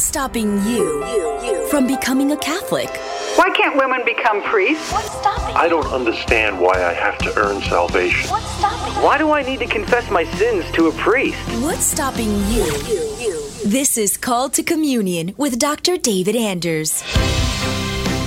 What's stopping you from becoming a Catholic? Why can't women become priests? What's stopping I don't understand why I have to earn salvation. What's stopping Why do I need to confess my sins to a priest? What's stopping you? This is Called to Communion with Dr. David Anders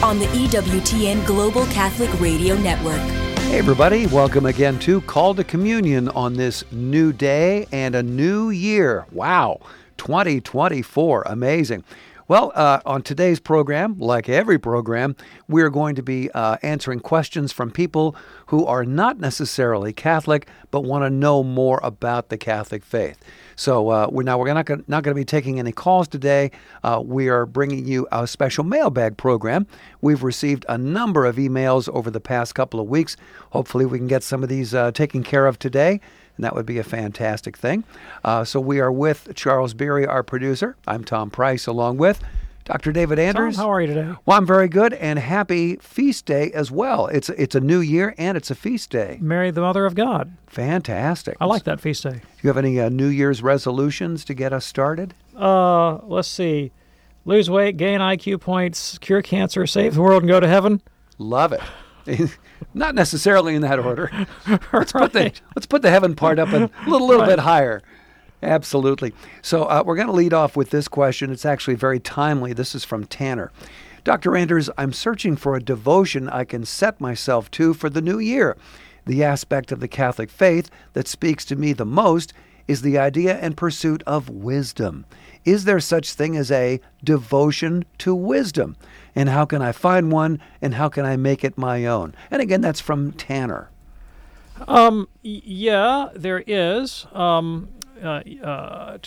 on the EWTN Global Catholic Radio Network. Hey, everybody, welcome again to Call to Communion on this new day and a new year. Wow, 2024, amazing. Well, uh, on today's program, like every program, we're going to be uh, answering questions from people who are not necessarily Catholic but want to know more about the Catholic faith. So uh, we're now we're not gonna, not going to be taking any calls today. Uh, we are bringing you a special mailbag program. We've received a number of emails over the past couple of weeks. Hopefully, we can get some of these uh, taken care of today. And that would be a fantastic thing. Uh, so we are with Charles Beery, our producer. I'm Tom Price, along with Dr. David Anders. how are you today? Well, I'm very good, and happy feast day as well. It's it's a new year and it's a feast day. Mary, the Mother of God. Fantastic. I like that feast day. Do you have any uh, New Year's resolutions to get us started? Uh, let's see. Lose weight, gain IQ points, cure cancer, save the world, and go to heaven. Love it. Not necessarily in that order. Let's put the let's put the heaven part up a little little bit higher. Absolutely. So uh, we're going to lead off with this question. It's actually very timely. This is from Tanner. Dr. Anders, I'm searching for a devotion I can set myself to for the new year. The aspect of the Catholic faith that speaks to me the most is the idea and pursuit of wisdom. Is there such thing as a devotion to wisdom? And how can I find one and how can I make it my own? And again, that's from Tanner. Um, yeah, there is. Um, uh, uh,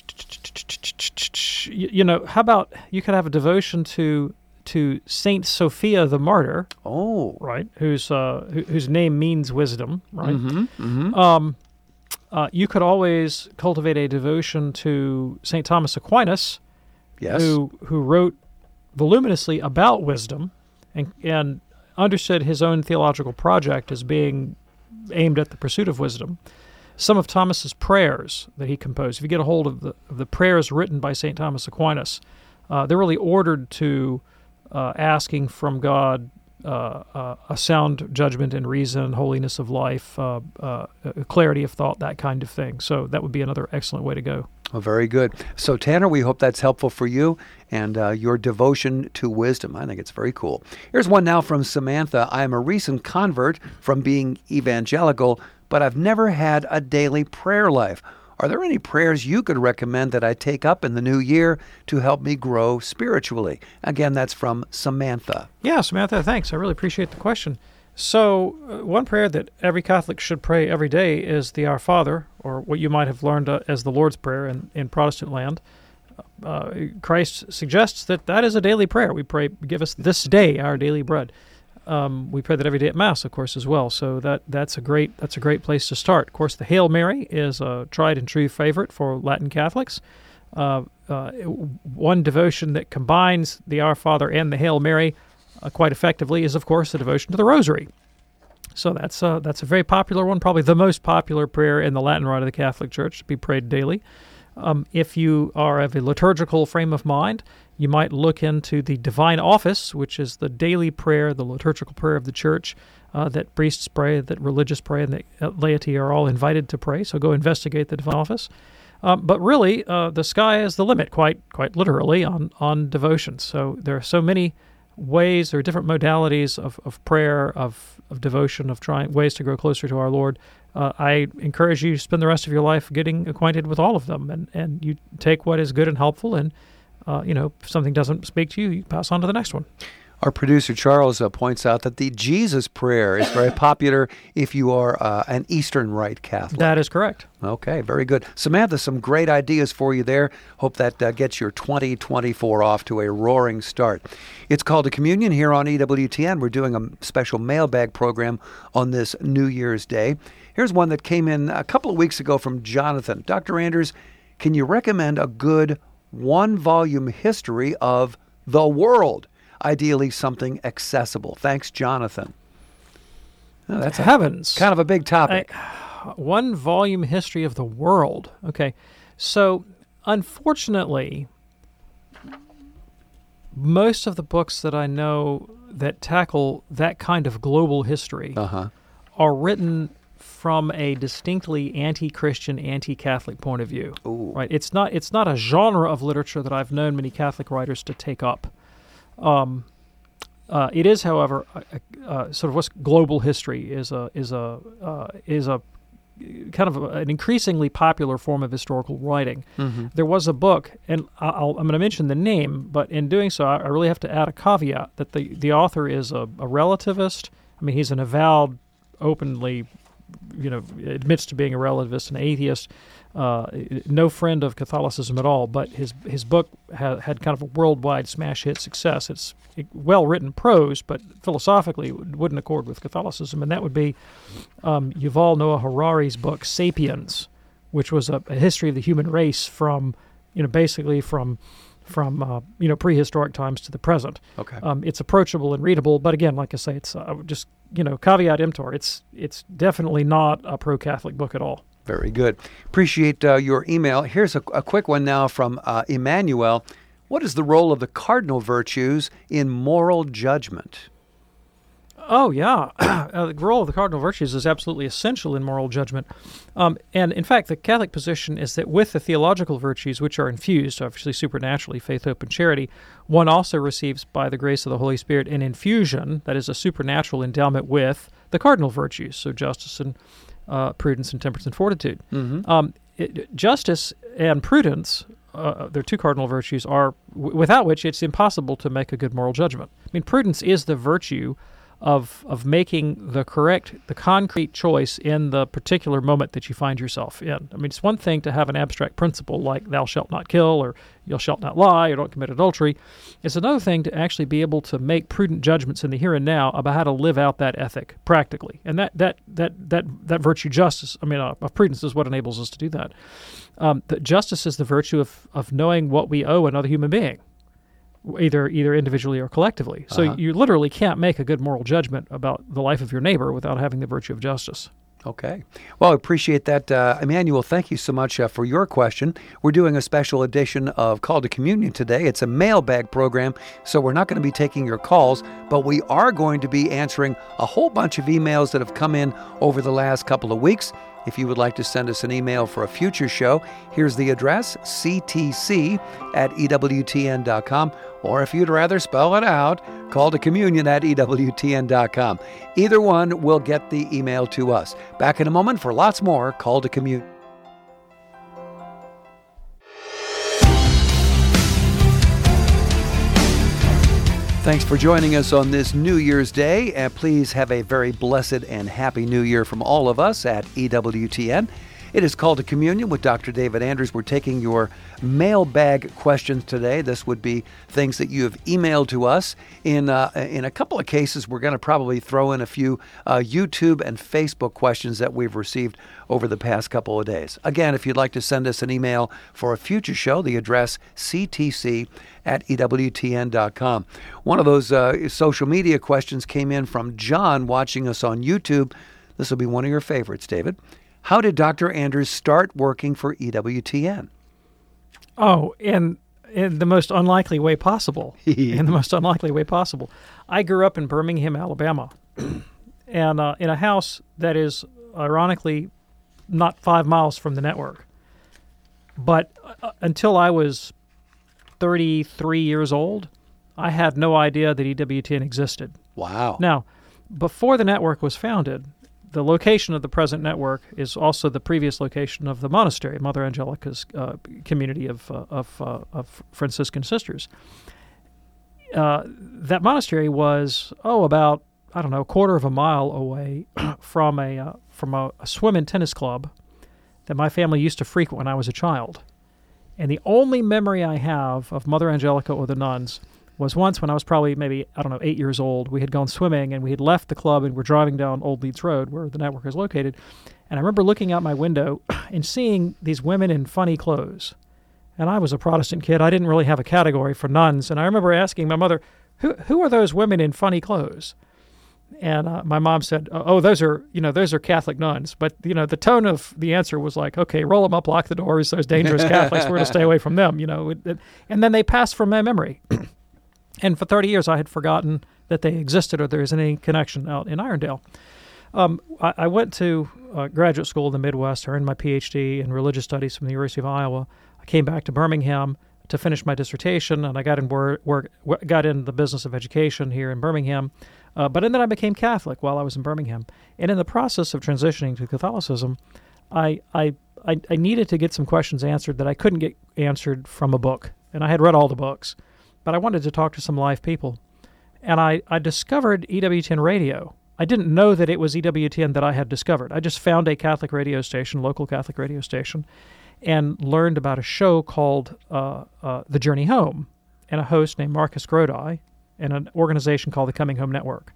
you know, how about you could have a devotion to to Saint Sophia the Martyr, Oh, right? Whose uh, who, whose name means wisdom, right? Mm-hmm. Um, uh, you could always cultivate a devotion to Saint Thomas Aquinas, yes. who who wrote voluminously about wisdom, and and understood his own theological project as being aimed at the pursuit of wisdom. Some of Thomas's prayers that he composed, if you get a hold of the of the prayers written by Saint Thomas Aquinas, uh, they're really ordered to uh, asking from God uh, uh, a sound judgment and reason, holiness of life, uh, uh, clarity of thought, that kind of thing. So that would be another excellent way to go. Well, very good. So, Tanner, we hope that's helpful for you and uh, your devotion to wisdom. I think it's very cool. Here's one now from Samantha. I am a recent convert from being evangelical, but I've never had a daily prayer life. Are there any prayers you could recommend that I take up in the new year to help me grow spiritually? Again, that's from Samantha. Yeah, Samantha, thanks. I really appreciate the question. So, uh, one prayer that every Catholic should pray every day is the Our Father, or what you might have learned uh, as the Lord's Prayer in, in Protestant land. Uh, Christ suggests that that is a daily prayer. We pray, give us this day our daily bread. Um, we pray that every day at Mass, of course, as well. So that that's a great that's a great place to start. Of course, the Hail Mary is a tried and true favorite for Latin Catholics. Uh, uh, one devotion that combines the Our Father and the Hail Mary uh, quite effectively is, of course, the devotion to the Rosary. So that's uh, that's a very popular one, probably the most popular prayer in the Latin Rite of the Catholic Church to be prayed daily. Um, if you are of a liturgical frame of mind, you might look into the Divine Office, which is the daily prayer, the liturgical prayer of the Church uh, that priests pray, that religious pray, and that uh, laity are all invited to pray. So go investigate the Divine Office. Um, but really, uh, the sky is the limit, quite quite literally, on on devotions. So there are so many ways, there are different modalities of, of prayer, of, of devotion, of trying ways to grow closer to our Lord. Uh, I encourage you to spend the rest of your life getting acquainted with all of them, and, and you take what is good and helpful, and uh, you know if something doesn't speak to you, you pass on to the next one. Our producer Charles uh, points out that the Jesus prayer is very popular if you are uh, an Eastern Rite Catholic. That is correct. Okay, very good. Samantha, some great ideas for you there. Hope that uh, gets your 2024 off to a roaring start. It's Called to Communion here on EWTN. We're doing a special mailbag program on this New Year's Day. Here's one that came in a couple of weeks ago from Jonathan. Dr. Anders, can you recommend a good one volume history of the world? Ideally, something accessible. Thanks, Jonathan. Oh, that's a, Heavens. kind of a big topic. one volume history of the world. Okay. So, unfortunately, most of the books that I know that tackle that kind of global history Uh huh. are written from a distinctly anti-Christian, anti-Catholic point of view. Ooh. Right? It's not it's not a genre of literature that I've known many Catholic writers to take up. Um, uh, it is, however, uh, uh, sort of what's global history is a is a uh, is a kind of a, an increasingly popular form of historical writing. There was a book, and I- I'll, I'm going to mention the name, but in doing so, I I really have to add a caveat that the the author is a, a relativist. I mean, he's an avowed, openly, you know, admits to being a relativist and atheist. Uh, no friend of Catholicism at all, but his his book ha- had kind of a worldwide smash hit success. It's well written prose, but philosophically wouldn't accord with Catholicism, and that would be um, Yuval Noah Harari's book *Sapiens*, which was a, a history of the human race from, you know, basically from from uh, you know prehistoric times to the present. Okay. Um, it's approachable and readable, but again, like I say, it's uh, just you know caveat emptor. It's it's definitely not a pro-Catholic book at all. Very good. Appreciate uh, your email. Here's a, a quick one now from uh, Emmanuel. What is the role of the cardinal virtues in moral judgment? Oh yeah, uh, the role of the cardinal virtues is absolutely essential in moral judgment, um, and in fact, the Catholic position is that with the theological virtues, which are infused, obviously supernaturally, faith, hope, and charity, one also receives by the grace of the Holy Spirit an infusion that is a supernatural endowment with the cardinal virtues, so justice and uh, prudence and temperance and fortitude. Um, it, justice and prudence, uh, their two cardinal virtues, are w- without which it's impossible to make a good moral judgment. I mean, prudence is the virtue of of making the correct, the concrete choice in the particular moment that you find yourself in. I mean, it's one thing to have an abstract principle like "thou shalt not kill" or "you shalt not lie" or "don't commit adultery." It's another thing to actually be able to make prudent judgments in the here and now about how to live out that ethic practically, and that that that that that virtue, justice, I mean, uh, of prudence, is what enables us to do that. Um, that justice is the virtue of of knowing what we owe another human being either either individually or collectively. So Uh-huh. you literally can't make a good moral judgment about the life of your neighbor without having the virtue of justice. Okay. Well, I appreciate that. Uh, Emmanuel, thank you so much uh, for your question. We're doing a special edition of Call to Communion today. It's a mailbag program, so we're not going to be taking your calls, but we are going to be answering a whole bunch of emails that have come in over the last couple of weeks. If you would like to send us an email for a future show, here's the address ctc at ewtn.com. Or if you'd rather spell it out, call to communion at ewtn.com. Either one will get the email to us. Back in a moment for lots more Call to Communion. Thanks for joining us on this New Year's Day, and please have a very blessed and happy New Year from all of us at EWTN. It is Called to Communion with Dr. David Anders. We're taking your mailbag questions today. This would be things that you have emailed to us. In uh, in a couple of cases, we're going to probably throw in a few uh, YouTube and Facebook questions that we've received over the past couple of days. Again, if you'd like to send us an email for a future show, the address ctc at ewtn.com. One of those uh, social media questions came in from John watching us on YouTube. This will be one of your favorites, David. How did Dr. Anders start working for EWTN? Oh, in in the most unlikely way possible. in the most unlikely way possible. I grew up in Birmingham, Alabama, and uh, in a house that is ironically not five miles from the network. But uh, until I was 33 years old, I had no idea that EWTN existed. Wow. Now, before the network was founded, the location of the present network is also the previous location of the monastery, Mother Angelica's uh, community of uh, of, uh, of Franciscan sisters. Uh, that monastery was oh about I don't know a quarter of a mile away from a uh, from a, a swim and tennis club that my family used to frequent when I was a child. And the only memory I have of Mother Angelica or the nuns was once when I was probably maybe, I don't know, eight years old. We had gone swimming and we had left the club and we're driving down Old Leeds Road where the network is located. And I remember looking out my window and seeing these women in funny clothes. And I was a Protestant kid. I didn't really have a category for nuns. And I remember asking my mother, who, who are those women in funny clothes? And uh, my mom said, "Oh, those are you know those are Catholic nuns." But you know the tone of the answer was like, "Okay, roll them up, lock the doors. Those dangerous Catholics. We're going to stay away from them." You know, and then they passed from my memory. And for 30 years, I had forgotten that they existed or there was any connection out in Irondale. Um, I, I, went to uh, graduate school in the Midwest, earned my PhD in religious studies from the University of Iowa. I came back to Birmingham to finish my dissertation, and I got in work, got in the business of education here in Birmingham. Uh, but then I became Catholic while I was in Birmingham, and in the process of transitioning to Catholicism, I, I I, I needed to get some questions answered that I couldn't get answered from a book, and I had read all the books, but I wanted to talk to some live people, and I I discovered EWTN radio. I didn't know that it was EWTN that I had discovered. I just found a Catholic radio station, local Catholic radio station, and learned about a show called uh, uh, The Journey Home, and a host named Marcus Grodi, and an organization called the Coming Home Network.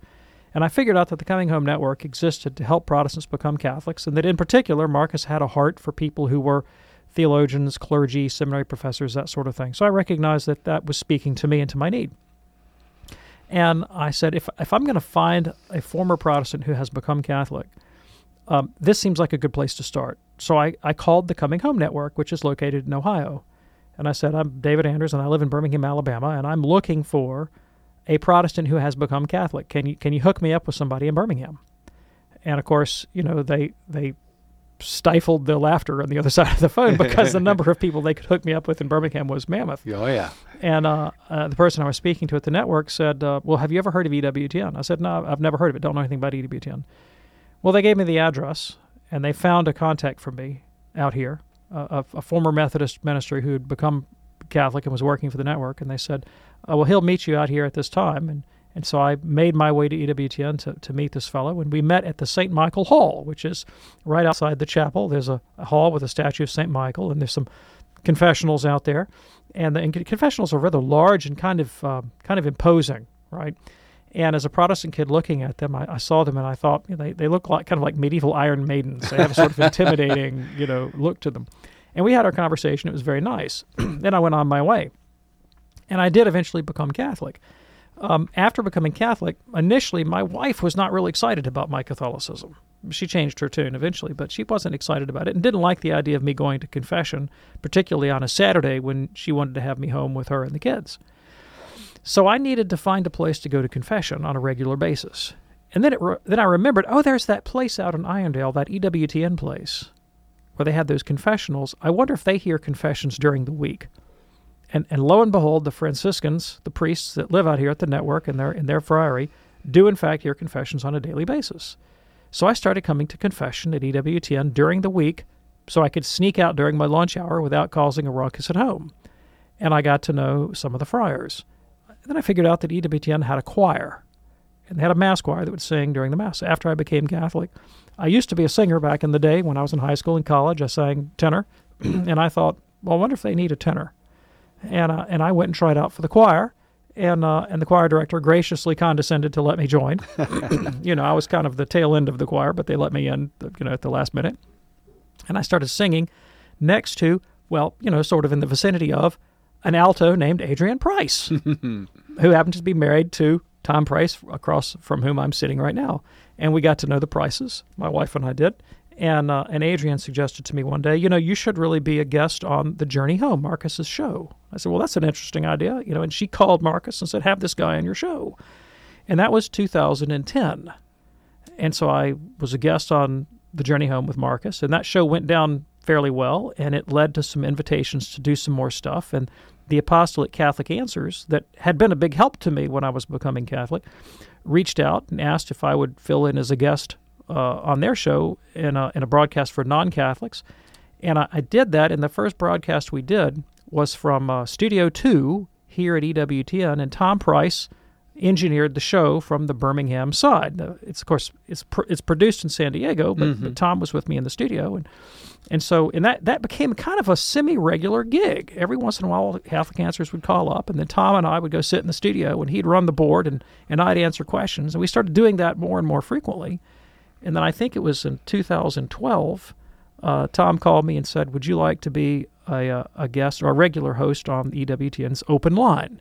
And I figured out that the Coming Home Network existed to help Protestants become Catholics, and that in particular, Marcus had a heart for people who were theologians, clergy, seminary professors, that sort of thing. So I recognized that that was speaking to me and to my need. And I said, if, if I'm going to find a former Protestant who has become Catholic, um, this seems like a good place to start. So I, I called the Coming Home Network, which is located in Ohio. And I said, I'm David Anders, and I live in Birmingham, Alabama, and I'm looking for a Protestant who has become Catholic. Can you can you hook me up with somebody in Birmingham? And of course, you know they they stifled the laughter on the other side of the phone because the number of people they could hook me up with in Birmingham was mammoth. Oh yeah. And uh, uh, the person I was speaking to at the network said, uh, "Well, have you ever heard of EWTN?" I said, "No, I've never heard of it. Don't know anything about EWTN." Well, they gave me the address, and they found a contact for me out here, a, a former Methodist minister who had become Catholic and was working for the network, and they said, uh, "Well, he'll meet you out here at this time." And and so I made my way to EWTN to, to meet this fellow, and we met at the St. Michael Hall, which is right outside the chapel. There's a, a hall with a statue of St. Michael, and there's some confessionals out there, and the and confessionals are rather large and kind of uh, kind of imposing, right? And as a Protestant kid looking at them, I, I saw them and I thought you know, they, they look like kind of like medieval Iron Maidens. They have a sort of intimidating, you know, look to them. And we had our conversation. It was very nice. then I went on my way. And I did eventually become Catholic. Um, after becoming Catholic, initially my wife was not really excited about my Catholicism. She changed her tune eventually, but she wasn't excited about it and didn't like the idea of me going to confession, particularly on a Saturday when she wanted to have me home with her and the kids. So I needed to find a place to go to confession on a regular basis. And then it re- then I remembered, oh, there's that place out in Irondale, that EWTN place where they had those confessionals, I wonder if they hear confessions during the week. And, and lo and behold, the Franciscans, the priests that live out here at the network in their, in their friary, do in fact hear confessions on a daily basis. So I started coming to confession at EWTN during the week so I could sneak out during my lunch hour without causing a ruckus at home. And I got to know some of the friars. Then I figured out that EWTN had a choir, and they had a mass choir that would sing during the mass. After I became Catholic, I used to be a singer back in the day when I was in high school and college. I sang tenor, and I thought, well, I wonder if they need a tenor. And uh, and I went and tried out for the choir, and uh, and the choir director graciously condescended to let me join. you know, I was kind of the tail end of the choir, but they let me in, you know, at the last minute. And I started singing next to, well, you know, sort of in the vicinity of an alto named Adrienne Price, who happened to be married to Tom Price, across from whom I'm sitting right now and we got to know the Prices. My wife and I did. And uh, and Adrienne suggested to me one day, you know, you should really be a guest on the Journey Home, Marcus's show. I said, well, that's an interesting idea, you know. And she called Marcus and said, have this guy on your show, and that was 2010. And so I was a guest on the Journey Home with Marcus, and that show went down fairly well, and it led to some invitations to do some more stuff. And the Apostolate Catholic Answers, that had been a big help to me when I was becoming Catholic, reached out and asked if I would fill in as a guest on their show in a, in a broadcast for non Catholics. And I, I, did that, and the first broadcast we did was from uh, Studio 2 here at EWTN, and Tom Price engineered the show from the Birmingham side. It's, of course, it's, pr- it's produced in San Diego, but, mm-hmm. but Tom was with me in the studio. And and so, and that, that became kind of a semi regular gig. Every once in a while, Catholic Answers would call up, and then Tom and I would go sit in the studio, and he'd run the board, and, and I'd answer questions. And we started doing that more and more frequently. And then I think it was in 2012, uh, Tom called me and said, Would you like to be a, a, a guest or a regular host on EWTN's Open Line?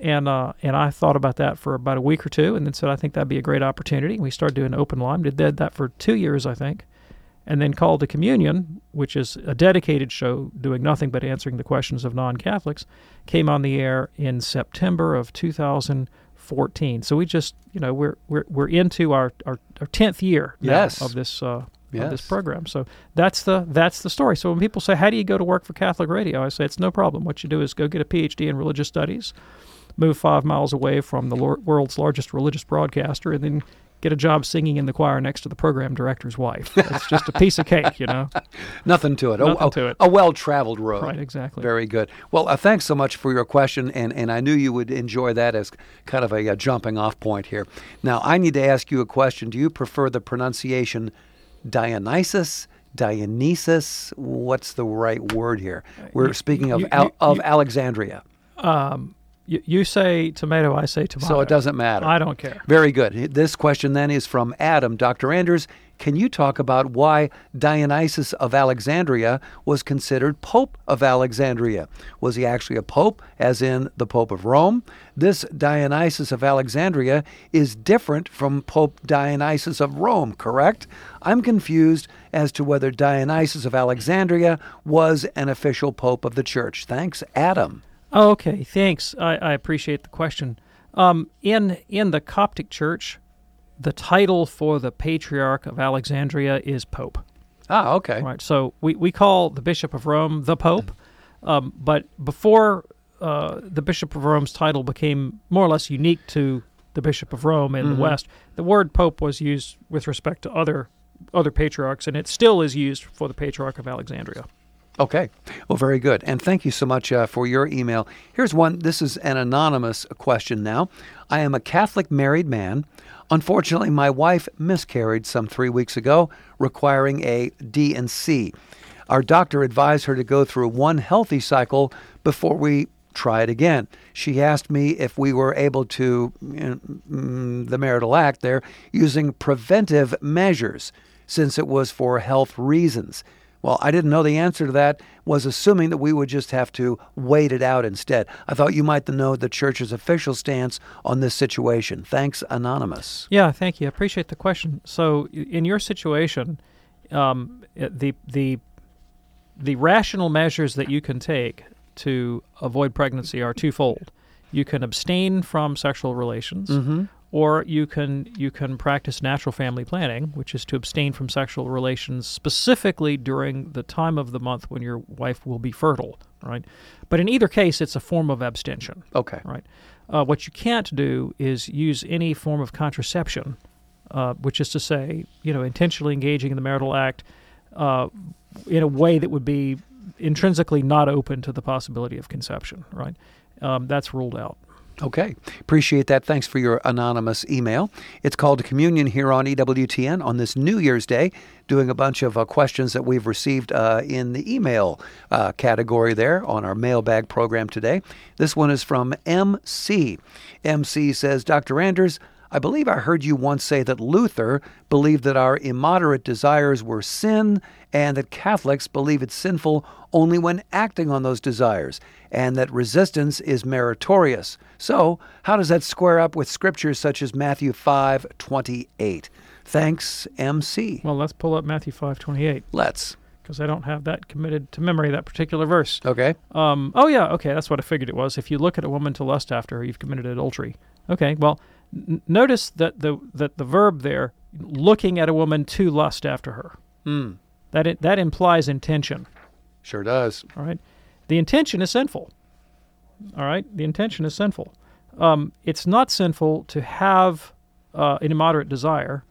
And uh, and I thought about that for about a week or two, and then said I think that'd be a great opportunity. And we started doing open line. Did that for two years, I think, And then called to Communion, which is a dedicated show doing nothing but answering the questions of non Catholics, came on the air in September of 2014. So we just, you know, we're we're, we're into our, our, our 10th year Yes. of this uh, of this program. So that's the that's the story. So when people say, "How do you go to work for Catholic Radio?" I say it's no problem. What you do is go get a PhD in religious studies, move five miles away from the world's largest religious broadcaster, and then get a job singing in the choir next to the program director's wife. It's just a piece of cake, you know. Nothing to it. A- Nothing a, to it. A well-traveled road. Right, exactly. Very good. Well, uh, thanks so much for your question, and, and I knew you would enjoy that as kind of a, uh jumping off point here. Now, I need to ask you a question. Do you prefer the pronunciation Dionysus, Dionysus? What's the right word here? We're speaking of you- Al- you- of you- Alexandria, You, you say tomato, I say tomato. so it doesn't matter. I don't care. Very good. This question then is from Adam. Dr. Anders, can you talk about why Dionysius of Alexandria was considered Pope of Alexandria? Was he actually a pope, as in the Pope of Rome? This Dionysius of Alexandria is different from Pope Dionysius of Rome, correct? I'm confused as to whether Dionysius of Alexandria was an official pope of the church. Thanks, Adam. Oh, okay, thanks. I, I appreciate the question. Um, in in the Coptic Church, the title for the Patriarch of Alexandria is Pope. Ah, okay. Right. So we, we call the Bishop of Rome the Pope, um, but before uh, the Bishop of Rome's title became more or less unique to the Bishop of Rome in the West, the word Pope was used with respect to other other patriarchs, and it still is used for the Patriarch of Alexandria. Okay. Well, very good. And thank you so much uh, for your email. Here's one. This is an anonymous question now. I am a Catholic married man. Unfortunately, my wife miscarried some three weeks ago, requiring D and C. Our doctor advised her to go through one healthy cycle before we try it again. She asked me if we were able to, you know, mm, the marital act there, using preventive measures, since it was for health reasons. Well, I didn't know the answer to that, was assuming that we would just have to wait it out instead. I thought you might know the church's official stance on this situation. Thanks, Anonymous. Yeah, thank you. I appreciate the question. So, in your situation, um, the the the rational measures that you can take to avoid pregnancy are twofold. You can abstain from sexual relations, or you can you can practice natural family planning, which is to abstain from sexual relations specifically during the time of the month when your wife will be fertile. Right, but in either case, it's a form of abstention. Okay. Right. Uh, what you can't do is use any form of contraception, uh, which is to say, you know, intentionally engaging in the marital act uh, in a way that would be intrinsically not open to the possibility of conception. Right. Um, that's ruled out. Okay. Appreciate that. Thanks for your anonymous email. It's called communion here on EWTN on this New Year's Day, doing a bunch of uh, questions that we've received uh, in the email uh, category there on our mailbag program today. This one is from MC. MC says, Dr. Anders, I believe I heard you once say that Luther believed that our immoderate desires were sin and that Catholics believe it's sinful only when acting on those desires and that resistance is meritorious. So, how does that square up with scriptures such as Matthew 5:28? Thanks, MC. Well, let's pull up Matthew five twenty eight Let's. because I don't have that committed to memory that particular verse. Okay. Um, oh yeah, okay, that's what I figured it was. If you look at a woman to lust after her, you've committed adultery. Okay, well, n- notice that the that the verb there, looking at a woman to lust after her, Hmm. that it, that implies intention. Sure does. All right, the intention is sinful. All right, the intention is sinful. Um, it's not sinful to have uh, an immoderate desire.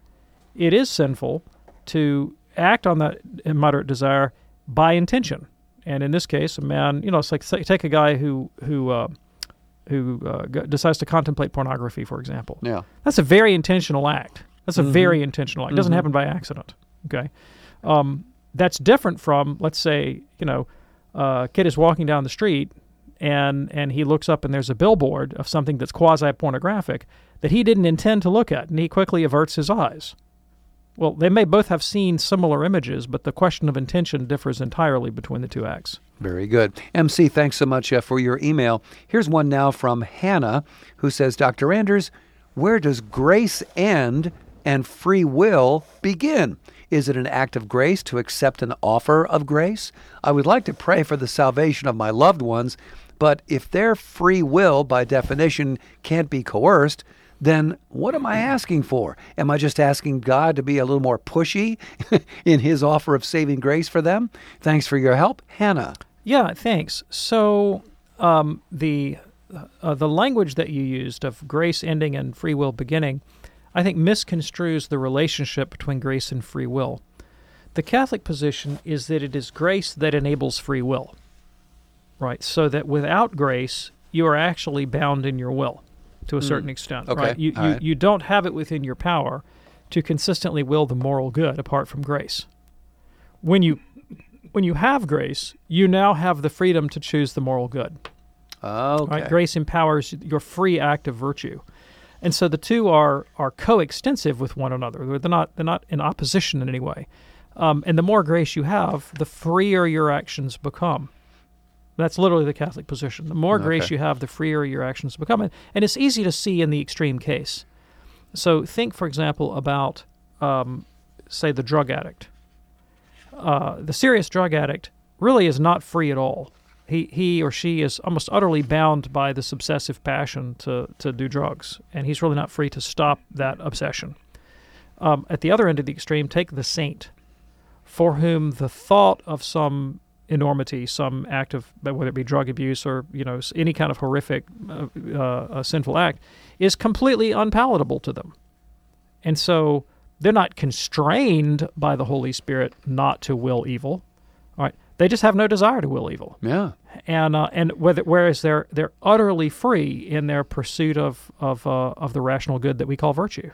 It is sinful to act on that immoderate desire by intention. And in this case, a man, you know, it's like take a guy who who uh, who uh, g- decides to contemplate pornography, for example. Yeah. That's a very intentional act. That's a very intentional act. It doesn't happen by accident. Okay. Um, that's different from, let's say, you know, uh, kid is walking down the street and and he looks up and there's a billboard of something that's quasi pornographic that he didn't intend to look at and he quickly averts his eyes. Well, they may both have seen similar images, but the question of intention differs entirely between the two acts. Very good. MC, thanks so much uh, for your email. Here's one now from Hannah who says, Dr. Anders, where does grace end and free will begin? Is it an act of grace to accept an offer of grace? I would like to pray for the salvation of my loved ones, but if their free will, by definition, can't be coerced, then what am I asking for? Am I just asking God to be a little more pushy in his offer of saving grace for them? Thanks for your help, Hannah. Yeah, thanks. So um, the uh, the language that you used of grace ending and free will beginning, I think misconstrues the relationship between grace and free will. The Catholic position is that it is grace that enables free will. Right? So that without grace, you are actually bound in your will to a certain extent. Okay, Right? You, you, right. you don't have it within your power to consistently will the moral good apart from grace. When you when you have grace, you now have the freedom to choose the moral good. Okay. Right? Grace empowers your free act of virtue. And so the two are are coextensive with one another. They're not they're not in opposition in any way. Um, and the more grace you have, the freer your actions become. That's literally the Catholic position. The more grace you have, the freer your actions become. And, and it's easy to see in the extreme case. So think, for example, about, um, say, the drug addict. Uh, the serious drug addict really is not free at all. He, he or she is almost utterly bound by this obsessive passion to, to do drugs, and he's really not free to stop that obsession. Um, at the other end of the extreme, take the saint, for whom the thought of some enormity, some act of whether it be drug abuse or you know any kind of horrific uh, uh, sinful act, is completely unpalatable to them, and so they're not constrained by the Holy Spirit not to will evil. All right, they just have no desire to will evil yeah. and uh, and whether, whereas they're they're utterly free in their pursuit of of uh, of the rational good that we call virtue.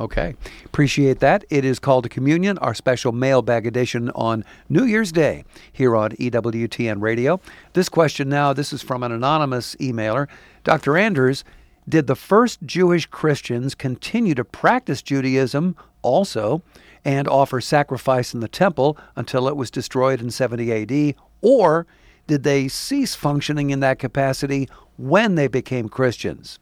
Okay. Appreciate that. It is called communion, our special mailbag edition on New Year's Day here on EWTN Radio. This question now, this is from an anonymous emailer. Dr. Anders, did the first Jewish Christians continue to practice Judaism also and offer sacrifice in the temple until it was destroyed in 70 AD? Or did they cease functioning in that capacity when they became Christians?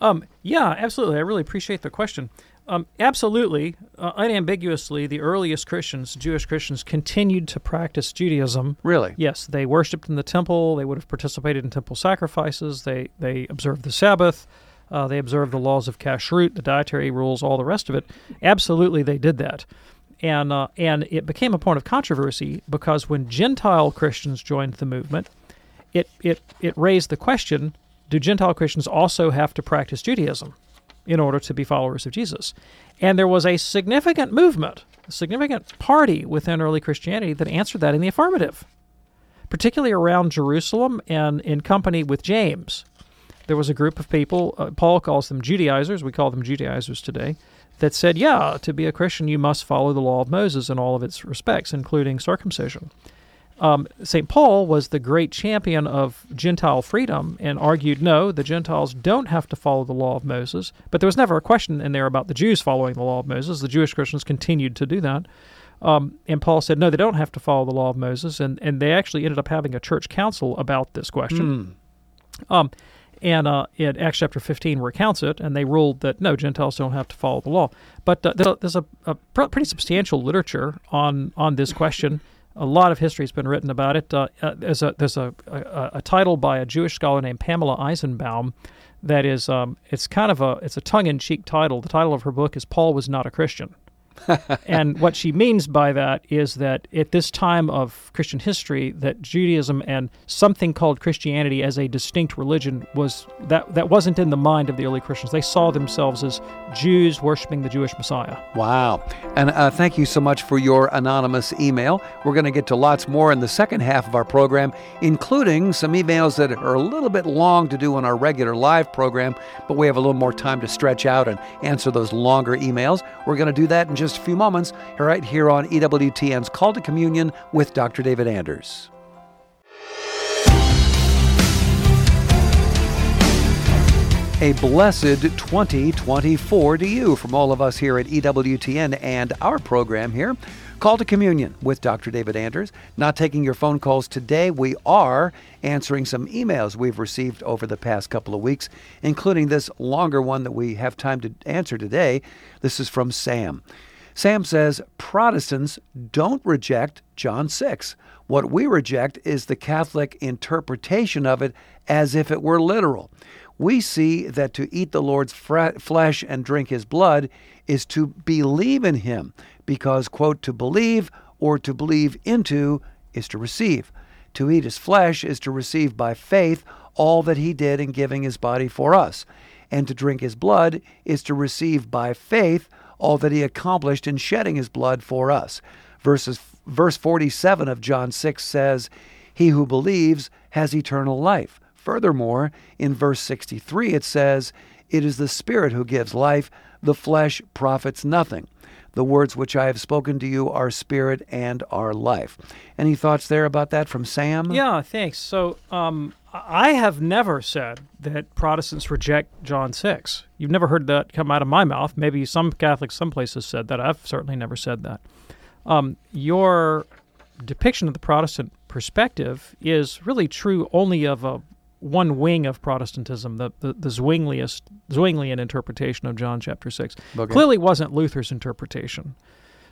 Um, yeah, absolutely. I really appreciate the question. Um, absolutely, uh, unambiguously, the earliest Christians, Jewish Christians, continued to practice Judaism. Really? Yes, they worshipped in the temple. They would have participated in temple sacrifices. They they observed the Sabbath. Uh, they observed the laws of kashrut, the dietary rules, all the rest of it. Absolutely, they did that, and uh, and it became a point of controversy because when Gentile Christians joined the movement, it it it raised the question: Do Gentile Christians also have to practice Judaism in order to be followers of Jesus? And there was a significant movement, a significant party within early Christianity that answered that in the affirmative particularly around Jerusalem and in company with James. There was a group of people, uh, Paul calls them Judaizers, we call them Judaizers today, that said, yeah, to be a Christian, you must follow the law of Moses in all of its respects, including circumcision. Um, St. Paul was the great champion of Gentile freedom and argued no, the Gentiles don't have to follow the law of Moses. But there was never a question in there about the Jews following the law of Moses. The Jewish Christians continued to do that. Um, and Paul said, no, they don't have to follow the law of Moses. And, and they actually ended up having a church council about this question. Um, and uh, in Acts chapter 15 recounts it, and they ruled that no, Gentiles don't have to follow the law. But uh, there's a, there's a, a pr- pretty substantial literature on, on this question. A lot of history has been written about it. Uh, uh, there's a there's a, a, a title by a Jewish scholar named Pamela Eisenbaum that is um, it's kind of a it's a tongue in cheek title. The title of her book is Paul was not a Christian. and what she means by that is that at this time of Christian history, that Judaism and something called Christianity as a distinct religion was that that wasn't in the mind of the early Christians. They saw themselves as Jews worshiping the Jewish Messiah. Wow. And uh, thank you so much for your anonymous email. We're going to get to lots more in the second half of our program, including some emails that are a little bit long to do on our regular live program, but we have a little more time to stretch out and answer those longer emails. We're going to do that in just a few moments, right here on EWTN's Call to Communion with Dr. David Anders. A blessed 2024 to you from all of us here at EWTN and our program here. Call to Communion with Dr. David Anders. Not taking your phone calls today. We are answering some emails we've received over the past couple of weeks, including this longer one that we have time to answer today. This is from Sam. Sam says Protestants don't reject John 6. What we reject is the Catholic interpretation of it as if it were literal. We see that to eat the Lord's flesh and drink his blood is to believe in him, because, quote, to believe or to believe into is to receive. To eat his flesh is to receive by faith all that he did in giving his body for us. And to drink his blood is to receive by faith all that he accomplished in shedding his blood for us. Verses, verse 47 of John 6 says, He who believes has eternal life. Furthermore, in verse 63 it says, It is the Spirit who gives life, the flesh profits nothing. The words which I have spoken to you are spirit and are life. Any thoughts there about that from Sam? Yeah, thanks. So um, I have never said that Protestants reject John 6. You've never heard that come out of my mouth. Maybe some Catholics, some places said that. I've certainly never said that. Um, your depiction of the Protestant perspective is really true only of a one wing of Protestantism, the the, the Zwingliist, Zwinglian interpretation of John chapter six. Okay. Clearly, wasn't Luther's interpretation.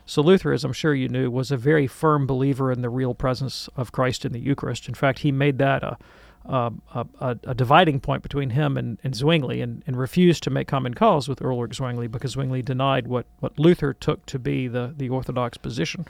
So Luther, as I'm sure you knew, was a very firm believer in the real presence of Christ in the Eucharist. In fact, he made that a um, a, a, a, dividing point between him and, and Zwingli and, and, refused to make common cause with Ulrich Zwingli because Zwingli denied what, what Luther took to be the, the orthodox position.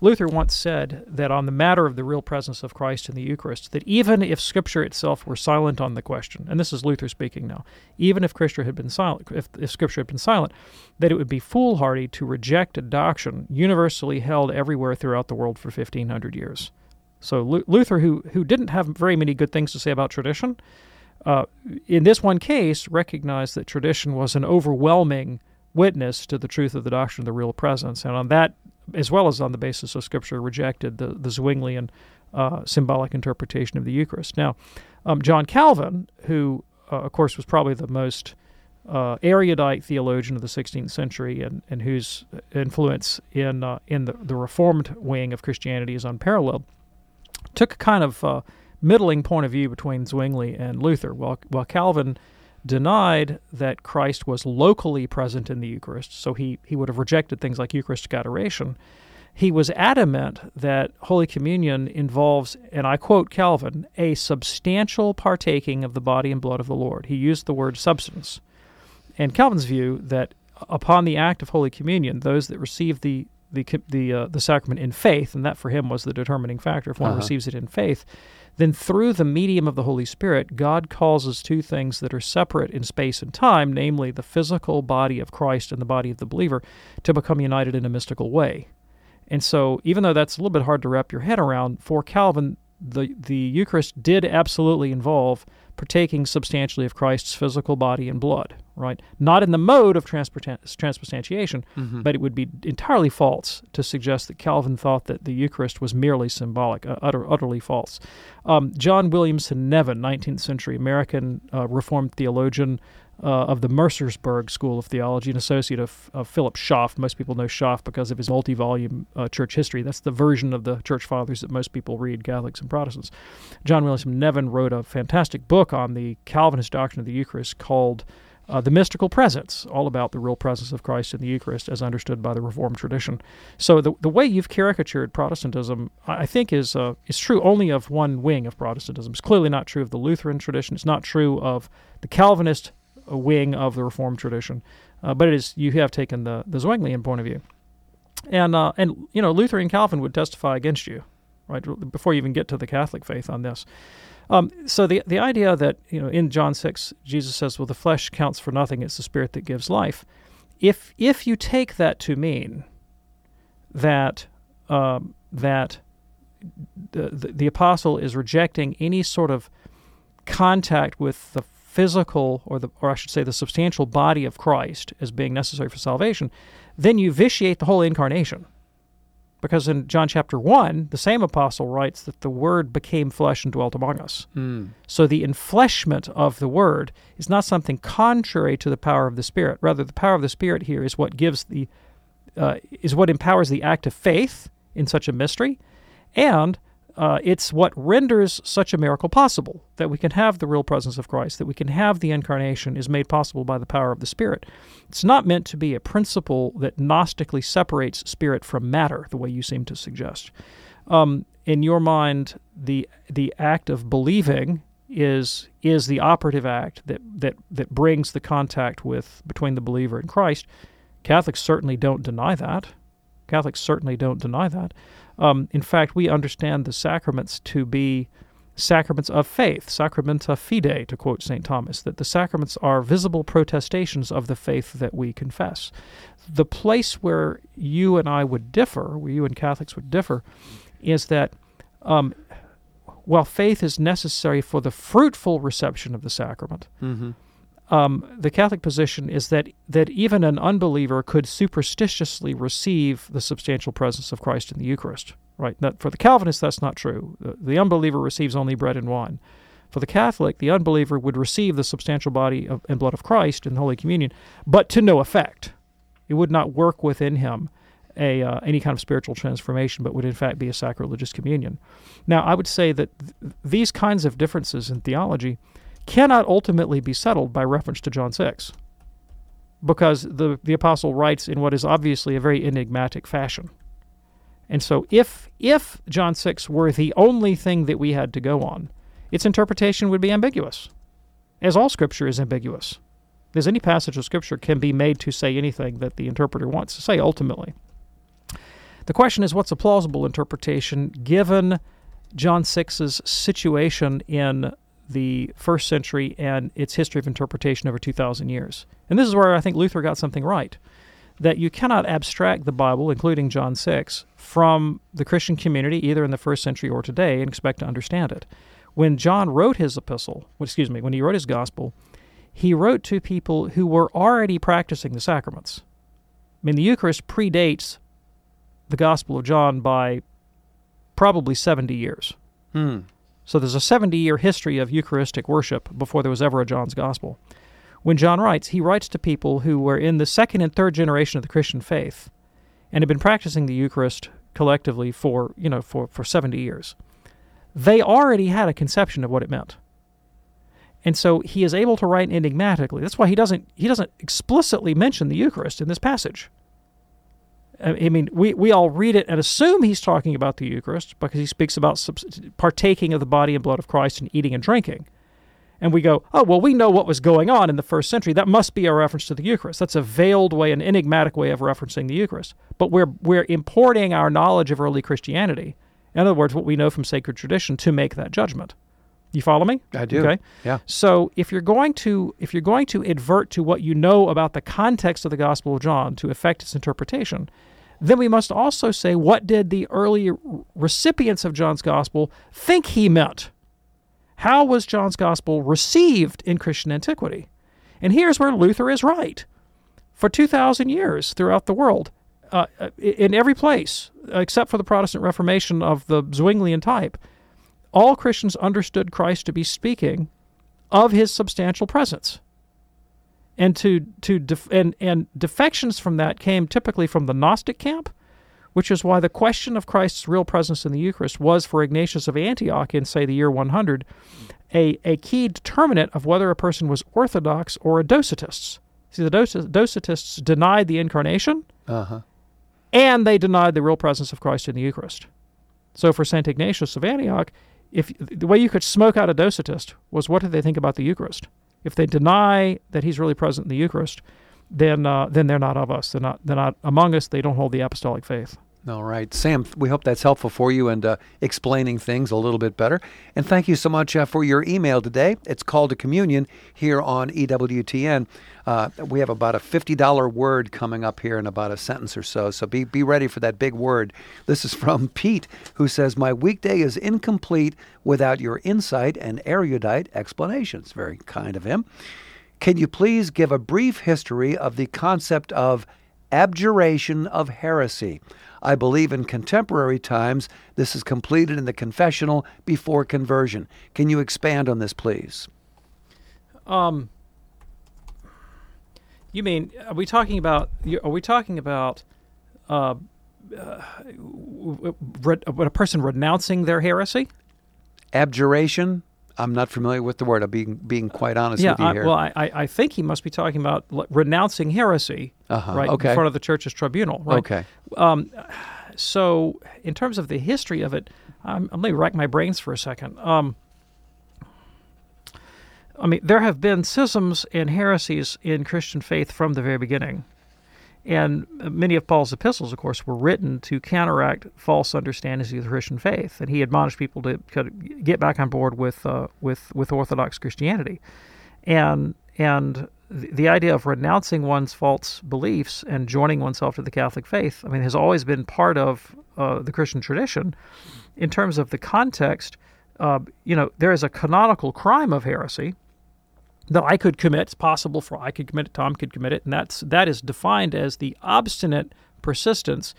Luther once said that on the matter of the real presence of Christ in the Eucharist, that even if Scripture itself were silent on the question, and this is Luther speaking now, even if Scripture had been silent, if, if Scripture had been silent, that it would be foolhardy to reject a doctrine universally held everywhere throughout the world for 1500 years. So Luther, who who didn't have very many good things to say about tradition, uh, in this one case, recognized that tradition was an overwhelming witness to the truth of the doctrine of the real presence, and on that, as well as on the basis of Scripture, rejected the the Zwinglian uh, symbolic interpretation of the Eucharist. Now, um, John Calvin, who uh, of course was probably the most uh, erudite theologian of the 16th century, and, and whose influence in uh, in the, the Reformed wing of Christianity is unparalleled took a kind of uh, middling point of view between Zwingli and Luther. While, while Calvin denied that Christ was locally present in the Eucharist, so he, he would have rejected things like Eucharistic adoration, he was adamant that Holy Communion involves, and I quote Calvin, a substantial partaking of the body and blood of the Lord. He used the word substance. And Calvin's view that upon the act of Holy Communion, those that receive the the the uh, the sacrament in faith, and that for him was the determining factor. If one uh-huh. receives it in faith, then through the medium of the Holy Spirit, God causes two things that are separate in space and time, namely the physical body of Christ and the body of the believer, to become united in a mystical way. And so, even though that's a little bit hard to wrap your head around, for Calvin, the the Eucharist did absolutely involve partaking substantially of Christ's physical body and blood, right? Not in the mode of transubstantiation, mm-hmm. but it would be entirely false to suggest that Calvin thought that the Eucharist was merely symbolic, uh, utter, utterly false. Um, John Williamson Nevin, 19th century American uh, Reformed theologian, uh, of the Mercersburg School of Theology, an associate of, of Philip Schaff. Most people know Schaff because of his multi volume uh, church history. That's the version of the church fathers that most people read, Catholics and Protestants. John Williamson Nevin wrote a fantastic book on the Calvinist doctrine of the Eucharist called uh, The Mystical Presence, all about the real presence of Christ in the Eucharist as understood by the Reformed tradition. So the, the way you've caricatured Protestantism, I think, is, uh, is true only of one wing of Protestantism. It's clearly not true of the Lutheran tradition. It's not true of the Calvinist wing of the Reformed tradition, uh, but it is you have taken the the Zwinglian point of view, and uh, and you know Luther and Calvin would testify against you, right before you even get to the Catholic faith on this. Um, so the the idea that you know in John six Jesus says, "Well, the flesh counts for nothing; it's the spirit that gives life." If if you take that to mean that um, that the, the, the apostle is rejecting any sort of contact with the physical, or the, or I should say, the substantial body of Christ as being necessary for salvation, then you vitiate the whole incarnation. Because in John chapter 1, the same apostle writes that the Word became flesh and dwelt among us. Mm. So the enfleshment of the Word is not something contrary to the power of the Spirit. Rather, the power of the Spirit here is what gives the, uh, is what empowers the act of faith in such a mystery, and uh, it's what renders such a miracle possible that we can have the real presence of Christ, that we can have the incarnation is made possible by the power of the Spirit. It's not meant to be a principle that Gnostically separates spirit from matter, the way you seem to suggest. Um, in your mind, the the act of believing is is the operative act that that that brings the contact with between the believer and Christ. Catholics certainly don't deny that. Catholics certainly don't deny that. Um, in fact, we understand the sacraments to be sacraments of faith, sacramenta fidei, to quote St. Thomas, that the sacraments are visible protestations of the faith that we confess. The place where you and I would differ, where you and Catholics would differ, is that um, while faith is necessary for the fruitful reception of the sacrament, Mm-hmm. Um, the Catholic position is that that even an unbeliever could superstitiously receive the substantial presence of Christ in the Eucharist. Right? That, for the Calvinists, that's not true. The, the unbeliever receives only bread and wine. For the Catholic, the unbeliever would receive the substantial body of, and blood of Christ in the Holy Communion, but to no effect. It would not work within him a uh, any kind of spiritual transformation, but would in fact be a sacrilegious communion. Now, I would say that th- these kinds of differences in theology cannot ultimately be settled by reference to John 6 because the, the apostle writes in what is obviously a very enigmatic fashion. And so if if John 6 were the only thing that we had to go on, its interpretation would be ambiguous. As all scripture is ambiguous. As any passage of scripture can be made to say anything that the interpreter wants to say ultimately. The question is what's a plausible interpretation given John 6's situation in the first century and its history of interpretation over 2,000 years. And this is where I think Luther got something right that you cannot abstract the Bible, including John 6, from the Christian community, either in the first century or today, and expect to understand it. When John wrote his epistle, excuse me, when he wrote his gospel, he wrote to people who were already practicing the sacraments. I mean, the Eucharist predates the Gospel of John by probably 70 years. Hmm. So there's a 70 year history of Eucharistic worship before there was ever a John's Gospel. When John writes, he writes to people who were in the second and third generation of the Christian faith and had been practicing the Eucharist collectively for, you know, for, for 70 years. They already had a conception of what it meant. And so he is able to write enigmatically. That's why he doesn't he doesn't explicitly mention the Eucharist in this passage. I mean, we, we all read it and assume he's talking about the Eucharist because he speaks about partaking of the body and blood of Christ and eating and drinking. And we go, oh, well, we know what was going on in the first century. That must be a reference to the Eucharist. That's a veiled way, an enigmatic way of referencing the Eucharist. But we're, we're importing our knowledge of early Christianity, in other words, what we know from sacred tradition, to make that judgment. You follow me? I do. Okay. Yeah. So if you're going to if you're going to advert to what you know about the context of the Gospel of John to affect its interpretation, then we must also say what did the early recipients of John's Gospel think he meant? How was John's Gospel received in Christian antiquity? And here's where Luther is right. For 2,000 years throughout the world, uh, in every place, except for the Protestant Reformation of the Zwinglian type, all Christians understood Christ to be speaking of his substantial presence. And to to def- and and defections from that came typically from the Gnostic camp, which is why the question of Christ's real presence in the Eucharist was for Ignatius of Antioch in say the year 100 a, a key determinant of whether a person was orthodox or a Docetist. See, the Docetists denied the incarnation, uh-huh. and they denied the real presence of Christ in the Eucharist. So for Saint Ignatius of Antioch, if the way you could smoke out a Docetist was what did they think about the Eucharist? If they deny that he's really present in the Eucharist, then uh, then they're not of us. They're not they're not among us. They don't hold the apostolic faith. All right, Sam. We hope that's helpful for you and uh, explaining things a little bit better. And thank you so much uh, for your email today. It's called to communion here on EWTN. Uh, we have about a $50 word coming up here in about a sentence or so. So be, be ready for that big word. This is from Pete, who says, My weekday is incomplete without your insight and erudite explanations. Very kind of him. Can you please give a brief history of the concept of abjuration of heresy? I believe in contemporary times this is completed in the confessional before conversion. Can you expand on this, please? Um, you mean are we talking about? Are we talking about uh, uh, re- a person renouncing their heresy. Abjuration. I'm not familiar with the word. I'm being being quite honest yeah, with you I, here. well, I, I think he must be talking about renouncing heresy, Uh-huh, right okay. in front of the church's tribunal. Right? Okay. So, in terms of the history of it, I'm let me rack my brains for a second. Um, I mean, there have been schisms and heresies in Christian faith from the very beginning. And many of Paul's epistles, of course, were written to counteract false understandings of the Christian faith, and he admonished people to get back on board with uh, with with Orthodox Christianity, and and the the idea of renouncing one's false beliefs and joining oneself to the Catholic faith, I mean, has always been part of uh, the Christian tradition. In terms of the context, uh, you know, there is a canonical crime of heresy, that I could commit. It's possible for I could commit it, Tom could commit it, and that's that is defined as the obstinate persistence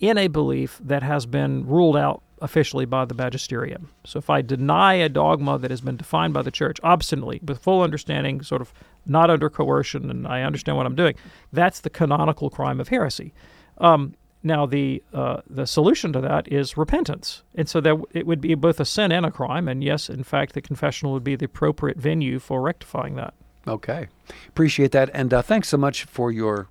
in a belief that has been ruled out officially by the magisterium. So if I deny a dogma that has been defined by the church obstinately, with full understanding, sort of not under coercion, and I understand what I'm doing, that's the canonical crime of heresy. Um, now the uh, the solution to that is repentance, and so that it would be both a sin and a crime. And yes, in fact, the confessional would be the appropriate venue for rectifying that. Okay, appreciate that, and uh, thanks so much for your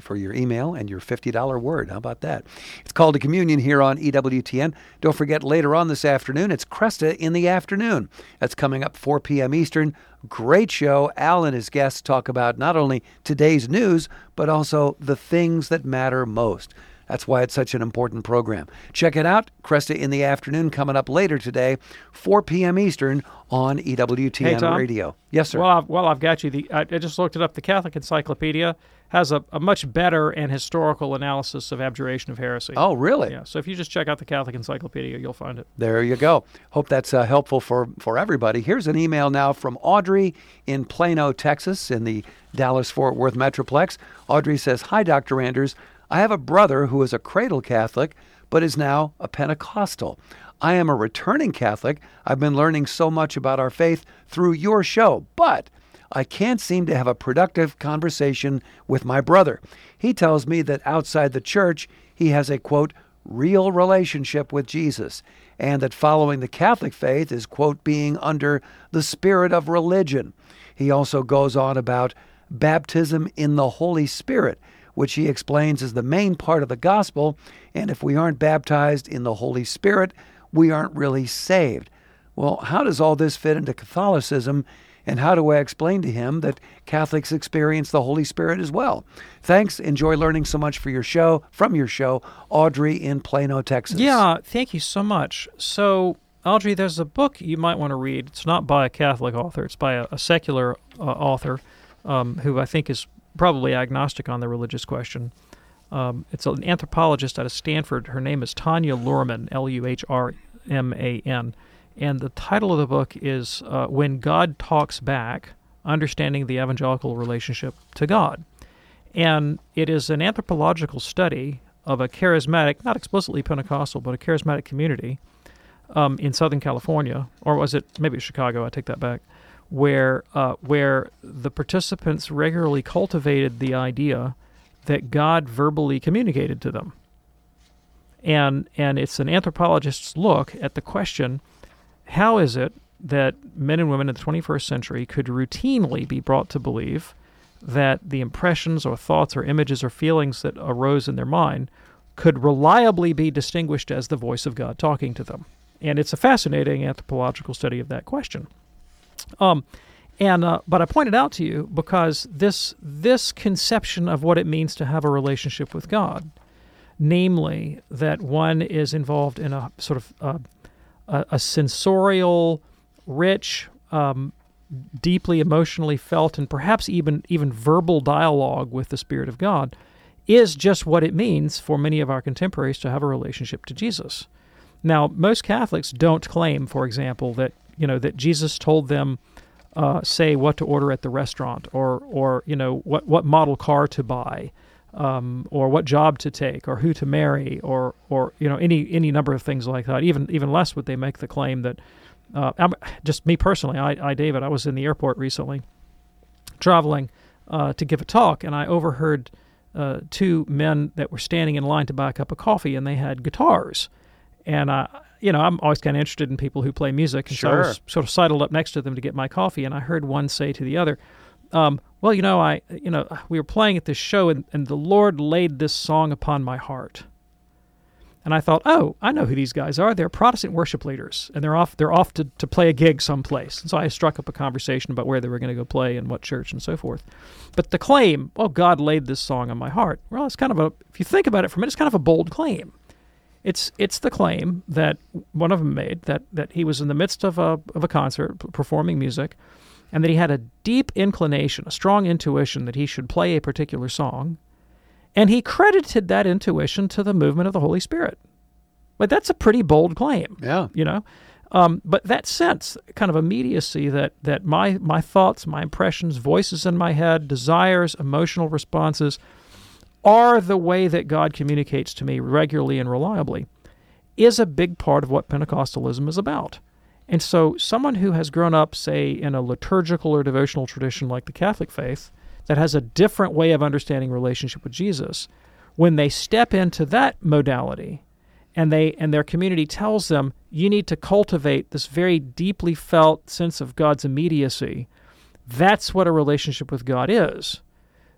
for your email and your fifty dollar word. How about that? It's called a communion here on EWTN. Don't forget later on this afternoon, it's Kresta in the afternoon. That's coming up 4 p.m. Eastern. Great show. Al and his guests talk about not only today's news but also the things that matter most. That's why it's such an important program. Check it out. Kresta in the afternoon coming up later today, 4 p.m. Eastern on EWTN Hey, Tom. Radio. Yes, sir. Well, I've, well, I've got you. The I, I just looked it up. The Catholic Encyclopedia has a, a much better and historical analysis of abjuration of heresy. oh, really? yeah. So if you just check out the Catholic Encyclopedia, you'll find it. There you go. Hope that's uh, helpful for, for everybody. Here's an email now from Audrey in Plano, Texas, in the Dallas Fort Worth Metroplex. Audrey says Hi, Dr. Anders. I have a brother who is a cradle Catholic, but is now a Pentecostal. I am a returning Catholic. I've been learning so much about our faith through your show, but I can't seem to have a productive conversation with my brother. He tells me that outside the church, he has a quote, real relationship with Jesus, and that following the Catholic faith is, quote, being under the spirit of religion. He also goes on about baptism in the Holy Spirit, which he explains is the main part of the gospel, and if we aren't baptized in the Holy Spirit, we aren't really saved. Well, how does all this fit into Catholicism? And how do I explain to him that Catholics experience the Holy Spirit as well? Thanks. Enjoy learning so much for your show, from your show, Audrey in Plano, Texas. Yeah, thank you so much. So, Audrey, there's a book you might want to read. It's not by a Catholic author, it's by a, a secular uh, author um, who I think is probably agnostic on the religious question. Um, it's an anthropologist out of Stanford. Her name is Tanya Luhrmann, L U H R M A N. And the title of the book is uh, When God Talks Back Understanding the Evangelical Relationship to God. And it is an anthropological study of a charismatic, not explicitly Pentecostal, but a charismatic community um, in Southern California, or was it maybe Chicago? I take that back, where uh, where the participants regularly cultivated the idea that God verbally communicated to them, and and it's an anthropologist's look at the question: How is it that men and women in the 21st century could routinely be brought to believe that the impressions or thoughts or images or feelings that arose in their mind could reliably be distinguished as the voice of God talking to them? And it's a fascinating anthropological study of that question. Um, and uh, but I pointed out to you because this this conception of what it means to have a relationship with God, namely that one is involved in a sort of uh, a, a sensorial, rich, um, deeply emotionally felt, and perhaps even even verbal dialogue with the Spirit of God, is just what it means for many of our contemporaries to have a relationship to Jesus. Now, most Catholics don't claim, for example, that you know that Jesus told them, uh, say, what to order at the restaurant, or or you know what what model car to buy, um, or what job to take, or who to marry, or or you know any any number of things like that. Even even less would they make the claim that. Uh, just me personally, I, I David, I was in the airport recently, traveling uh, to give a talk, and I overheard uh, two men that were standing in line to buy a cup of coffee, and they had guitars. And I, you know, I'm always kind of interested in people who play music, and so I was sort of sidled up next to them to get my coffee, and I heard one say to the other, um, "Well, you know, I, you know, we were playing at this show, and, and the Lord laid this song upon my heart." And I thought, oh, I know who these guys are. They're Protestant worship leaders, and they're off. They're off to, to play a gig someplace. And so I struck up a conversation about where they were going to go play and what church and so forth. But the claim, oh, God laid this song on my heart. Well, it's kind of a. If you think about it for a minute, it's kind of a bold claim. It's it's the claim that one of them made that that he was in the midst of a of a concert performing music, and that he had a deep inclination, a strong intuition that he should play a particular song, and he credited that intuition to the movement of the Holy Spirit. But that's a pretty bold claim, Yeah. you know. Um, but that sense, kind of immediacy that that my my thoughts, my impressions, voices in my head, desires, emotional responses, are the way that God communicates to me regularly and reliably, is a big part of what Pentecostalism is about. And so, someone who has grown up, say, in a liturgical or devotional tradition like the Catholic faith, that has a different way of understanding relationship with Jesus, when they step into that modality, and they and their community tells them you need to cultivate this very deeply felt sense of God's immediacy, that's what a relationship with God is.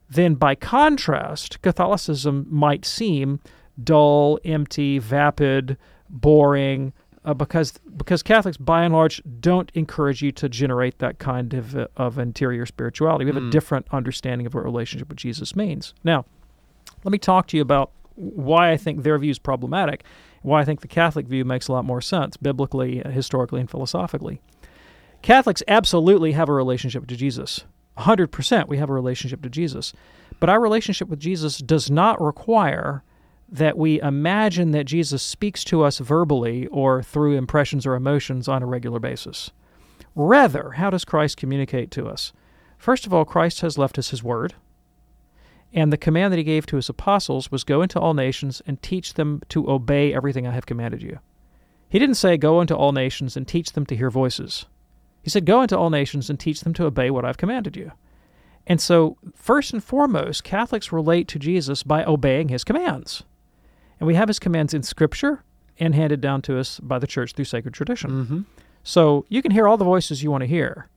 Then, by contrast, Catholicism might seem dull, empty, vapid, boring, uh, because because Catholics, by and large, don't encourage you to generate that kind of uh, of interior spirituality. We have a different understanding of what relationship with Jesus means. Now, let me talk to you about why I think their view is problematic, why I think the Catholic view makes a lot more sense biblically, historically, and philosophically. Catholics absolutely have a relationship to Jesus. 100% we have a relationship to Jesus. But our relationship with Jesus does not require that we imagine that Jesus speaks to us verbally or through impressions or emotions on a regular basis. Rather, how does Christ communicate to us? First of all, Christ has left us his word. And the command that he gave to his apostles was go into all nations and teach them to obey everything I have commanded you. He didn't say go into all nations and teach them to hear voices. He said go into all nations and teach them to obey what I've commanded you. And so, first and foremost, Catholics relate to Jesus by obeying his commands. And we have his commands in Scripture and handed down to us by the church through sacred tradition. So you can hear all the voices you want to hear.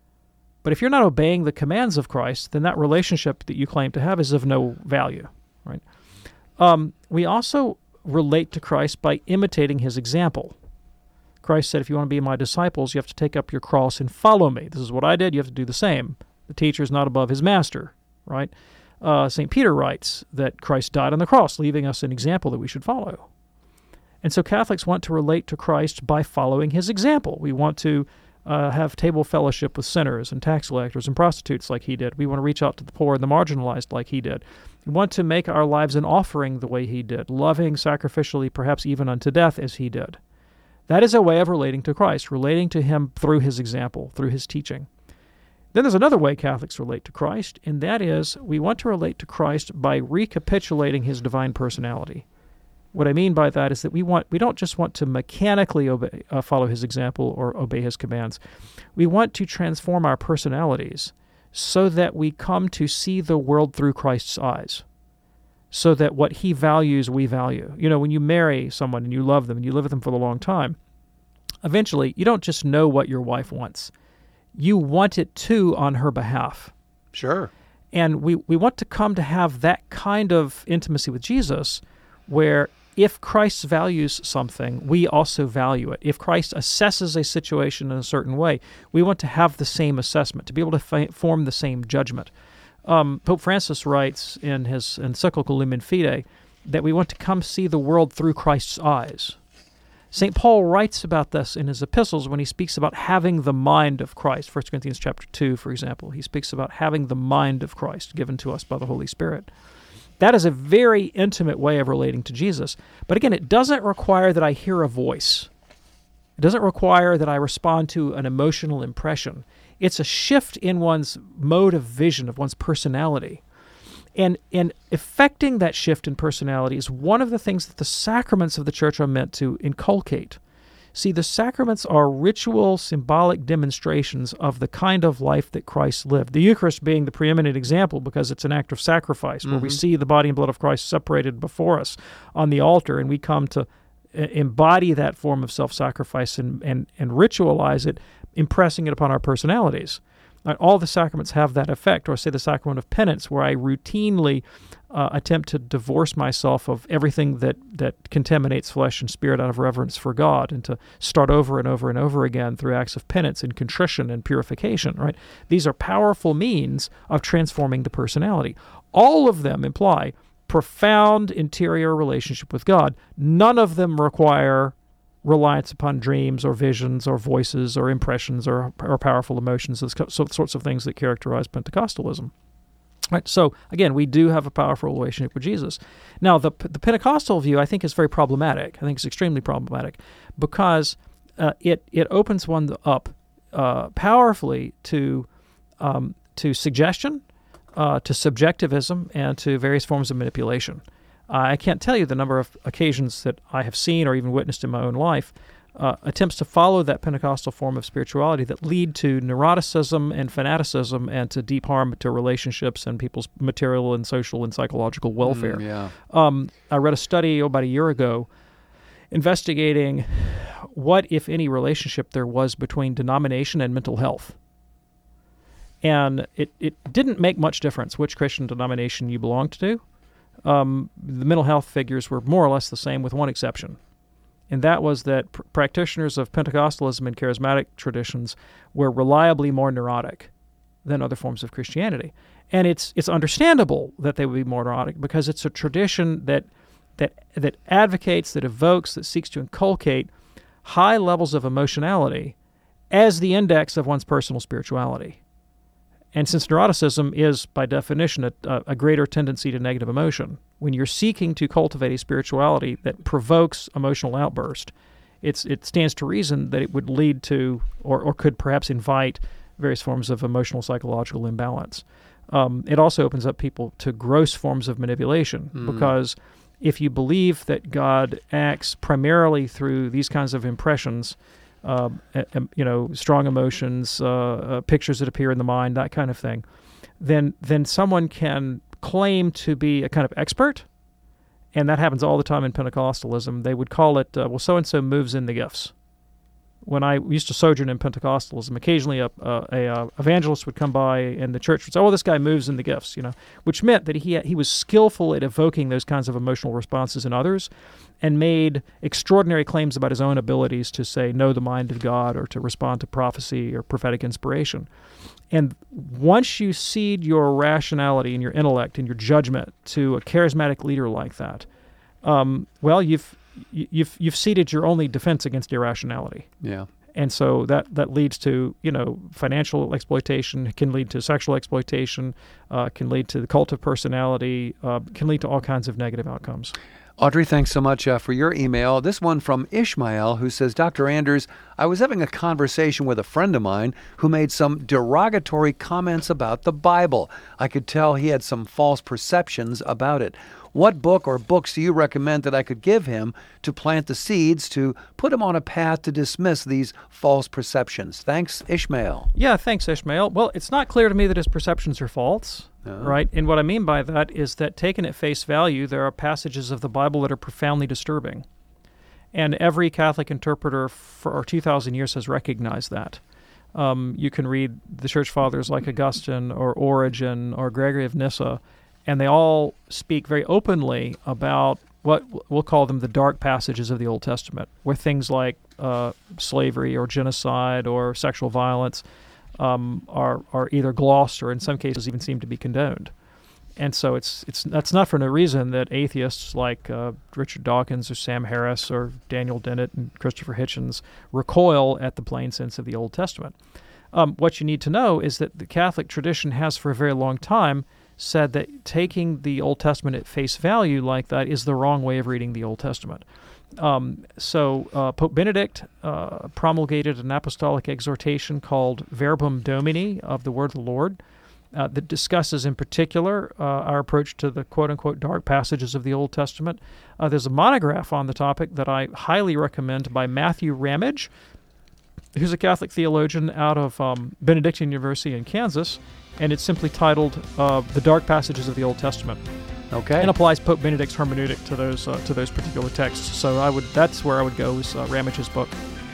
But if you're not obeying the commands of Christ, then that relationship that you claim to have is of no value, right? Um, we also relate to Christ by imitating his example. Christ said, If you want to be my disciples, you have to take up your cross and follow me. This is what I did. You have to do the same. The teacher is not above his master, right? Uh, St. Peter writes that Christ died on the cross, leaving us an example that we should follow. And so Catholics want to relate to Christ by following his example. We want to uh, have table fellowship with sinners and tax collectors and prostitutes like he did. We want to reach out to the poor and the marginalized like he did. We want to make our lives an offering the way he did, loving sacrificially, perhaps even unto death as he did. That is a way of relating to Christ, relating to him through his example, through his teaching. Then there's another way Catholics relate to Christ, and that is we want to relate to Christ by recapitulating his divine personality. What I mean by that is that we want we don't just want to mechanically obey, uh, follow his example or obey his commands. We want to transform our personalities so that we come to see the world through Christ's eyes. So that what he values, we value. You know, when you marry someone and you love them and you live with them for a long time, eventually you don't just know what your wife wants. You want it too on her behalf. Sure. And we, we want to come to have that kind of intimacy with Jesus where if Christ values something, we also value it. If Christ assesses a situation in a certain way, we want to have the same assessment, to be able to fi- form the same judgment. Um, Pope Francis writes in his encyclical Lumen Fidei that we want to come see the world through Christ's eyes. St. Paul writes about this in his epistles when he speaks about having the mind of Christ. 1 Corinthians chapter 2, for example, he speaks about having the mind of Christ given to us by the Holy Spirit. That is a very intimate way of relating to Jesus. But again, it doesn't require that I hear a voice. It doesn't require that I respond to an emotional impression. It's a shift in one's mode of vision, of one's personality. And, and effecting that shift in personality is one of the things that the sacraments of the church are meant to inculcate. See, the sacraments are ritual, symbolic demonstrations of the kind of life that Christ lived. The Eucharist being the preeminent example because it's an act of sacrifice where we see the body and blood of Christ separated before us on the altar, and we come to uh, embody that form of self sacrifice and, and, and ritualize it, impressing it upon our personalities. All the sacraments have that effect, or say the sacrament of penance, where I routinely uh, attempt to divorce myself of everything that, that contaminates flesh and spirit out of reverence for God, and to start over and over and over again through acts of penance and contrition and purification. Right? These are powerful means of transforming the personality. All of them imply profound interior relationship with God. None of them require reliance upon dreams or visions or voices or impressions or, or powerful emotions, those sorts of things that characterize Pentecostalism. Right. So again, we do have a powerful relationship with Jesus. Now, the the Pentecostal view, I think, is very problematic. I think it's extremely problematic because uh, it it opens one up uh, powerfully to um, to suggestion, uh, to subjectivism, and to various forms of manipulation. I can't tell you the number of occasions that I have seen or even witnessed in my own life uh, attempts to follow that Pentecostal form of spirituality that lead to neuroticism and fanaticism and to deep harm to relationships and people's material and social and psychological welfare. Mm, yeah. Um, I read a study about a year ago investigating what, if any, relationship there was between denomination and mental health. And it, it didn't make much difference which Christian denomination you belonged to um, the mental health figures were more or less the same, with one exception. And that was that pr- practitioners of Pentecostalism and charismatic traditions were reliably more neurotic than other forms of Christianity. And it's it's understandable that they would be more neurotic because it's a tradition that that that advocates, that evokes, that seeks to inculcate high levels of emotionality as the index of one's personal spirituality. And since neuroticism is, by definition, a, a, greater tendency to negative emotion, when you're seeking to cultivate a spirituality that provokes emotional outburst, it's, it stands to reason that it would lead to, or, or could perhaps invite, various forms of emotional psychological imbalance. Um, it also opens up people to gross forms of manipulation mm. because if you believe that God acts primarily through these kinds of impressions, uh, you know, strong emotions, uh, uh, pictures that appear in the mind, that kind of thing, then then someone can claim to be a kind of expert, and that happens all the time in Pentecostalism. They would call it, uh, well, so and so moves in the gifts when I used to sojourn in Pentecostalism, occasionally a, a, a, uh, evangelist would come by and the church would say, "Oh, this guy moves in the gifts," you know, which meant that he he was skillful at evoking those kinds of emotional responses in others, and made extraordinary claims about his own abilities to say know the mind of God or to respond to prophecy or prophetic inspiration. And once you cede your rationality and your intellect and your judgment to a charismatic leader like that, um, well, you've you've you've ceded your only defense against irrationality. Yeah. And so that, that leads to you know financial exploitation, can lead to sexual exploitation, uh, can lead to the cult of personality, uh, can lead to all kinds of negative outcomes. Audrey, thanks so much uh, for your email. This one from Ishmael, who says, Dr. Anders, I was having a conversation with a friend of mine who made some derogatory comments about the Bible. I could tell he had some false perceptions about it. What book or books do you recommend that I could give him to plant the seeds to put him on a path to dismiss these false perceptions? Thanks, Ishmael. Yeah, thanks, Ishmael. Well, it's not clear to me that his perceptions are false. Right? And what I mean by that is that taken at face value, there are passages of the Bible that are profoundly disturbing. And every Catholic interpreter for 2,000 years has recognized that. Um, you can read the church fathers like Augustine or Origen or Gregory of Nyssa, and they all speak very openly about what we'll call them the dark passages of the Old Testament, where things like uh, slavery or genocide or sexual violence um, are are either glossed or in some cases even seem to be condoned. And so it's it's that's not for no reason that atheists like uh, Richard Dawkins or Sam Harris or Daniel Dennett and Christopher Hitchens recoil at the plain sense of the Old Testament. Um, what you need to know is that the Catholic tradition has for a very long time said that taking the Old Testament at face value like that is the wrong way of reading the Old Testament. Um, so uh, Pope Benedict uh, promulgated an apostolic exhortation called Verbum Domini of the Word of the Lord, uh, that discusses, in particular, uh, our approach to the quote unquote dark passages of the Old Testament. Uh, there's a monograph on the topic that I highly recommend by Matthew Ramage, who's a Catholic theologian out of um, Benedictine University in Kansas, and it's simply titled uh, "The Dark Passages of the Old Testament." Okay. and applies Pope Benedict's hermeneutic to those uh, to those particular texts. So I would that's where I would go is uh, Ramage's book.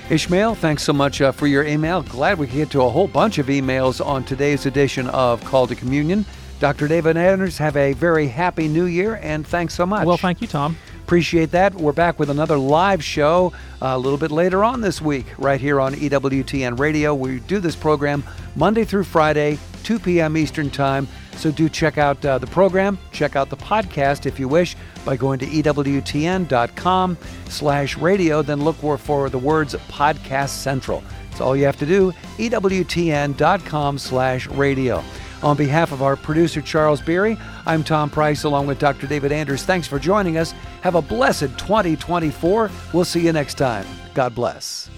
Ishmael, thanks so much uh, for your email. Glad we could get to a whole bunch of emails on today's edition of Call to Communion. Dr. David Anders, have a very happy new year and thanks so much. Well, thank you, Tom. Appreciate that. We're back with another live show uh, a little bit later on this week, right here on EWTN Radio. We do this program Monday through Friday, 2 p.m. Eastern Time. So do check out uh, the program, check out the podcast if you wish by going to EWTN.com slash radio. Then look for, the words Podcast Central. That's all you have to do, EWTN.com slash radio. On behalf of our producer, Charles Beery, I'm Tom Price along with Dr. David Anders. Thanks for joining us. Have a blessed 2024. We'll see you next time. God bless.